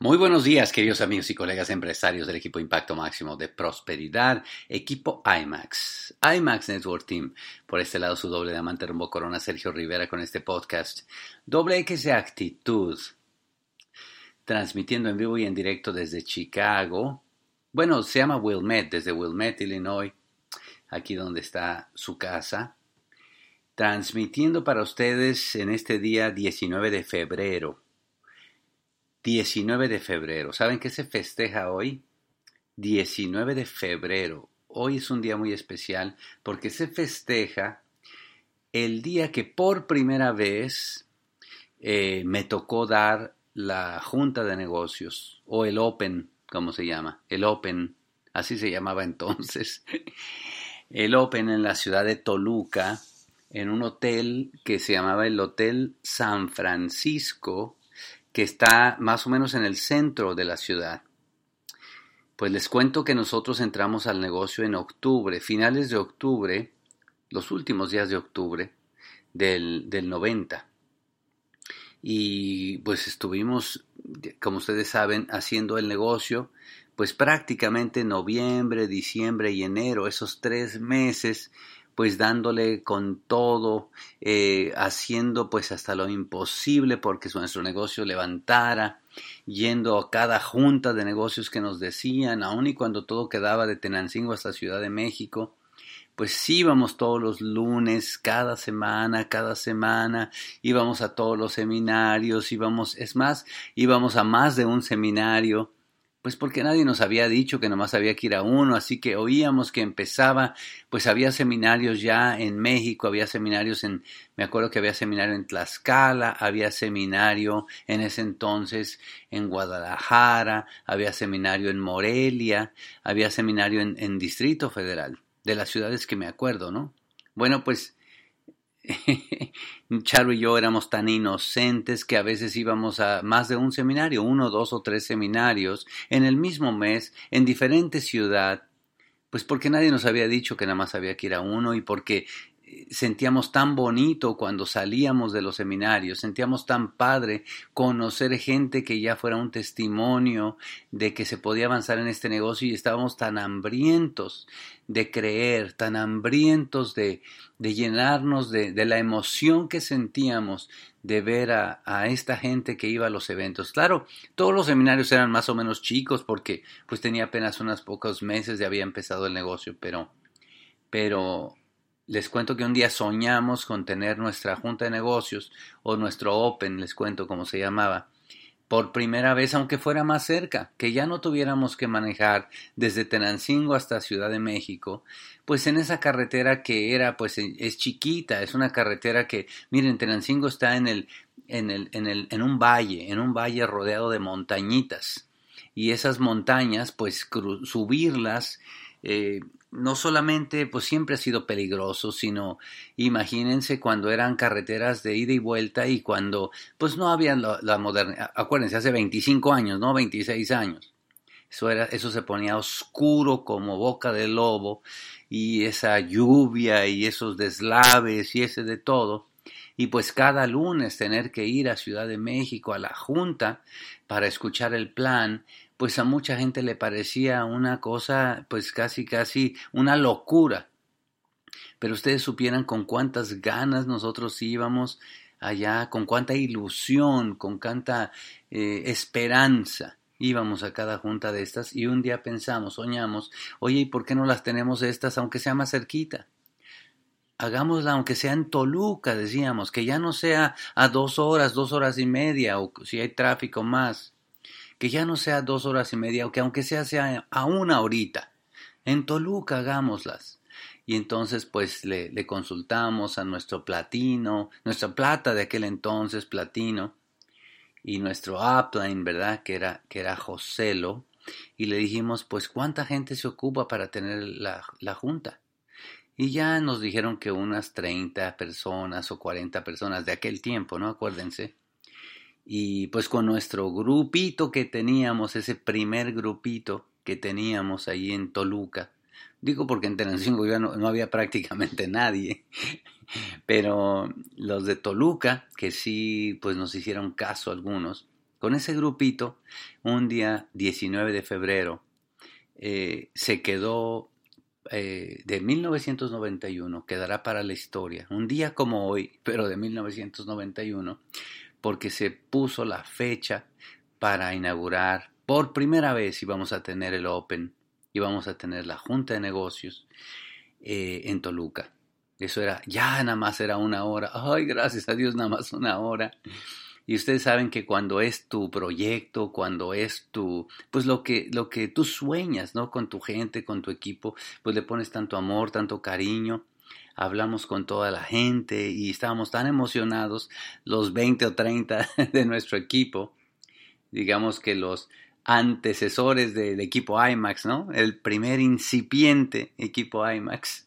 Muy buenos días, queridos amigos y colegas empresarios del equipo Impacto Máximo de Prosperidad, equipo IMAX, IMAX Network Team. Por este lado, su doble diamante rumbo corona, Sergio Rivera, con este podcast. Doble X de actitud. Transmitiendo en vivo y en directo desde Chicago. Bueno, se llama Wilmette, desde Wilmette, Illinois, aquí donde está su casa. Transmitiendo para ustedes en este día 19 de febrero 19 de febrero. ¿Saben qué se festeja hoy? 19 de febrero. Hoy es un día muy especial porque se festeja el día que por primera vez eh, me tocó dar la junta de negocios o el Open, como se llama, el Open, así se llamaba entonces, el Open en la ciudad de Toluca, en un hotel que se llamaba el Hotel San Francisco, que está más o menos en el centro de la ciudad. Pues les cuento que nosotros entramos al negocio en octubre, finales de octubre, los últimos días de octubre del, del 90. Y pues estuvimos, como ustedes saben, haciendo el negocio, pues prácticamente noviembre, diciembre y enero, esos tres meses pues dándole con todo, eh, haciendo pues hasta lo imposible porque nuestro negocio levantara, yendo a cada junta de negocios que nos decían, aun y cuando todo quedaba de Tenancingo hasta Ciudad de México, pues íbamos todos los lunes, cada semana, cada semana, íbamos a todos los seminarios, íbamos, es más, íbamos a más de un seminario, pues porque nadie nos había dicho que nomás había que ir a uno, así que oíamos que empezaba, pues había seminarios ya en México, había seminarios en, me acuerdo que había seminario en Tlaxcala, había seminario en ese entonces en Guadalajara, había seminario en Morelia, había seminario en, en Distrito Federal, de las ciudades que me acuerdo, ¿no? Bueno, pues Charo y yo éramos tan inocentes que a veces íbamos a más de un seminario, uno, dos o tres seminarios en el mismo mes, en diferente ciudad, pues porque nadie nos había dicho que nada más había que ir a uno y porque sentíamos tan bonito cuando salíamos de los seminarios, sentíamos tan padre conocer gente que ya fuera un testimonio de que se podía avanzar en este negocio y estábamos tan hambrientos de creer, tan hambrientos de, de llenarnos de, de, la emoción que sentíamos de ver a, a, esta gente que iba a los eventos. Claro, todos los seminarios eran más o menos chicos porque pues tenía apenas unos pocos meses de había empezado el negocio, pero pero les cuento que un día soñamos con tener nuestra junta de negocios o nuestro Open, les cuento cómo se llamaba, por primera vez, aunque fuera más cerca, que ya no tuviéramos que manejar desde Tenancingo hasta Ciudad de México, pues en esa carretera que era, pues es chiquita, es una carretera que, miren, Tenancingo está en el, en el, en el, en un valle, en un valle rodeado de montañitas, y esas montañas, pues subirlas, eh, no solamente pues siempre ha sido peligroso, sino imagínense cuando eran carreteras de ida y vuelta y cuando pues no había la, la modernidad, acuérdense, hace 25 años, no 26 años. Eso, era, eso se ponía oscuro como boca de lobo y esa lluvia y esos deslaves y ese de todo. Y pues cada lunes tener que ir a Ciudad de México a la Junta para escuchar el plan, pues a mucha gente le parecía una cosa, pues casi, casi una locura. Pero ustedes supieran con cuántas ganas nosotros íbamos allá, con cuánta ilusión, con cuánta eh, esperanza íbamos a cada junta de estas y un día pensamos, soñamos, oye, ¿y por qué no las tenemos estas aunque sea más cerquita? Hagámosla aunque sea en Toluca, decíamos, que ya no sea a dos horas, dos horas y media, o si hay tráfico más que ya no sea dos horas y media, o que aunque sea, sea a una horita. En Toluca hagámoslas. Y entonces pues le, le consultamos a nuestro platino, nuestra plata de aquel entonces, platino, y nuestro upline, ¿verdad? Que era, que era Joselo, y le dijimos, pues, ¿cuánta gente se ocupa para tener la, la junta? Y ya nos dijeron que unas 30 personas o 40 personas de aquel tiempo, ¿no? Acuérdense. Y pues con nuestro grupito que teníamos, ese primer grupito que teníamos ahí en Toluca, digo porque en Tenancingo ya no, no había prácticamente nadie, pero los de Toluca, que sí pues nos hicieron caso algunos, Con ese grupito, un día 19 de febrero, eh, se quedó eh, de 1991, quedará para la historia, un día como hoy, pero de 1991, porque se puso la fecha para inaugurar por primera vez íbamos a tener el Open, íbamos a tener la Junta de Negocios eh, en Toluca. Eso era, ya nada más era una hora. Ay, gracias a Dios, nada más una hora. Y ustedes saben que cuando es tu proyecto, cuando es tu, pues lo que, lo que tú sueñas, ¿no? Con tu gente, con tu equipo, pues le pones tanto amor, tanto cariño. Hablamos con toda la gente y estábamos tan emocionados, los 20 o 30 de nuestro equipo. Digamos que los, antecesores del equipo IMAX, ¿no? El primer incipiente equipo IMAX.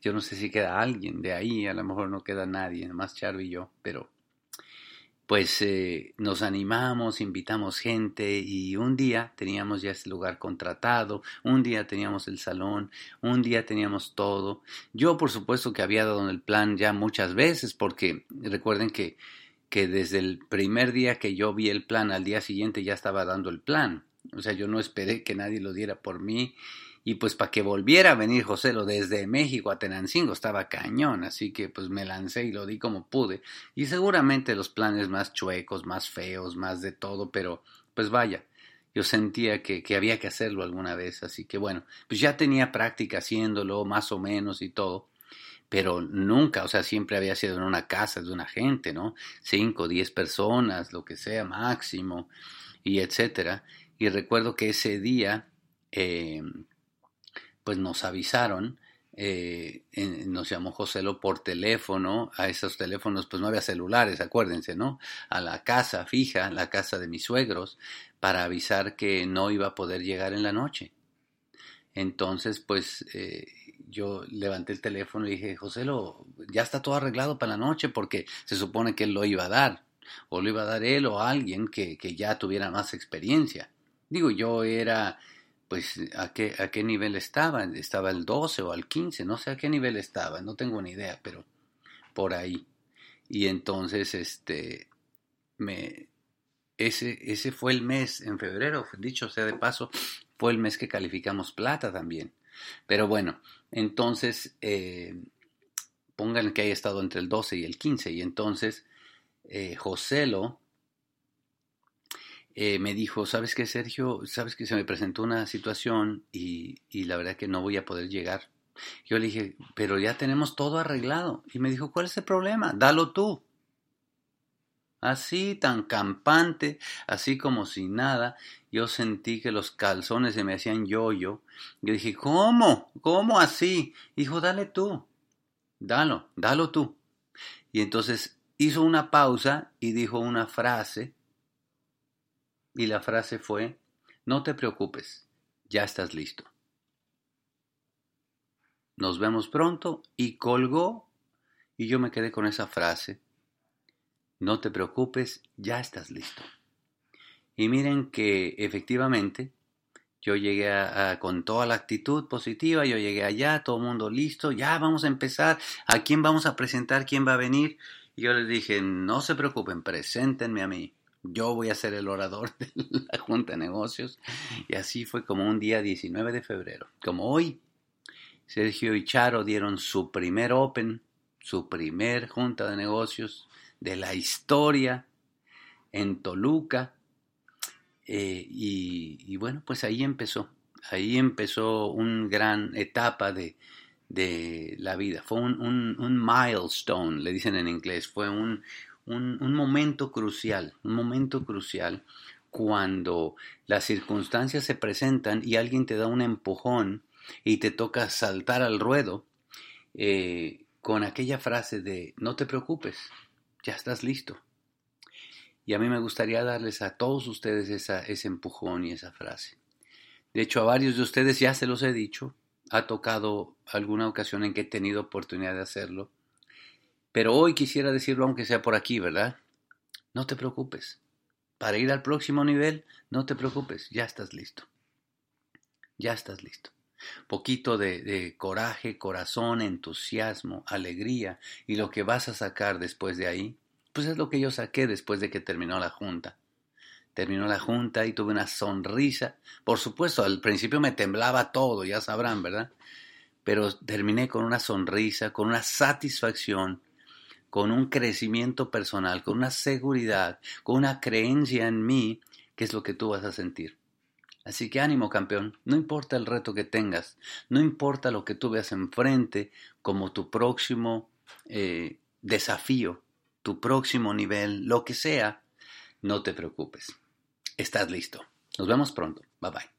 Yo no sé si queda alguien de ahí, a lo mejor no queda nadie, más Charo y yo, pero pues eh, nos animamos, invitamos gente y un día teníamos ya este lugar contratado, un día teníamos el salón, un día teníamos todo. Yo por supuesto que había dado el plan ya muchas veces porque recuerden que que desde el primer día que yo vi el plan al día siguiente ya estaba dando el plan. O sea, yo no esperé que nadie lo diera por mí. Y pues para que volviera a venir José lo desde México a Tenancingo estaba cañón, así que pues me lancé y lo di como pude. Y seguramente los planes más chuecos, más feos, más de todo, pero pues vaya, yo sentía que, que había que hacerlo alguna vez, así que bueno, pues ya tenía práctica haciéndolo, más o menos y todo pero nunca, o sea, siempre había sido en una casa de una gente, ¿no? Cinco, diez personas, lo que sea, máximo, y etcétera. Y recuerdo que ese día, eh, pues nos avisaron, eh, nos llamó Joselo por teléfono, a esos teléfonos pues no había celulares, acuérdense, ¿no? A la casa fija, la casa de mis suegros, para avisar que no iba a poder llegar en la noche. Entonces, pues eh, yo levanté el teléfono y dije, José, lo, ya está todo arreglado para la noche porque se supone que él lo iba a dar, o lo iba a dar él o alguien que, que ya tuviera más experiencia. Digo, yo era, pues, ¿a qué, ¿a qué nivel estaba? Estaba el 12 o al 15, no sé a qué nivel estaba, no tengo ni idea, pero por ahí. Y entonces, este, me, ese, ese fue el mes, en febrero, dicho sea de paso, fue el mes que calificamos plata también. Pero bueno, entonces eh, pongan que haya estado entre el 12 y el 15 y entonces eh, Joselo eh, me dijo, ¿sabes qué, Sergio? ¿Sabes que se me presentó una situación y, y la verdad que no voy a poder llegar? Yo le dije, pero ya tenemos todo arreglado. Y me dijo, ¿cuál es el problema? Dalo tú así tan campante, así como sin nada, yo sentí que los calzones se me hacían yo-yo. Yo dije, ¿cómo? ¿Cómo así? Dijo, dale tú, dalo, dalo tú. Y entonces hizo una pausa y dijo una frase, y la frase fue, no te preocupes, ya estás listo. Nos vemos pronto y colgó y yo me quedé con esa frase no te preocupes, ya estás listo. Y miren que efectivamente yo llegué con toda la actitud positiva, yo llegué allá, todo el mundo listo, ya vamos a empezar, ¿a quién vamos a presentar? ¿Quién va a venir? Y yo les dije, no se preocupen, preséntenme a mí. Yo voy a ser el orador de la Junta de Negocios. Y así fue como un día 19 de febrero. Como hoy, Sergio y Charo dieron su primer Open, su primer Junta de Negocios de la historia en Toluca. Eh, y, bueno, pues ahí empezó, ahí empezó una gran etapa de, de la vida. Fue un, un, milestone, le dicen en inglés, fue un, un, momento crucial, un momento crucial cuando las circunstancias se presentan y alguien te da un empujón y te toca saltar al ruedo eh, con aquella frase de no te preocupes, ya estás listo. Y a mí me gustaría darles a todos ustedes esa, ese empujón y esa frase. De hecho, a varios de ustedes ya se los he dicho, ha tocado alguna ocasión en que he tenido oportunidad de hacerlo. Pero hoy quisiera decirlo aunque sea por aquí, ¿verdad? No te preocupes. Para ir al próximo nivel, no te preocupes, ya estás listo. Ya estás listo. Poquito de, coraje, corazón, entusiasmo, alegría y lo que vas a sacar después de ahí, pues es lo que yo saqué después de que terminó la junta. Terminó la junta y tuve una sonrisa. Por supuesto, al principio me temblaba todo, ya sabrán, ¿verdad? Pero terminé con una sonrisa, con una satisfacción, con un crecimiento personal, con una seguridad, con una creencia en mí, que es lo que tú vas a sentir. Así que ánimo, campeón. No importa el reto que tengas, no importa lo que tú veas enfrente como tu próximo eh, desafío, tu próximo nivel, lo que sea, no te preocupes. Estás listo. Nos vemos pronto. Bye bye.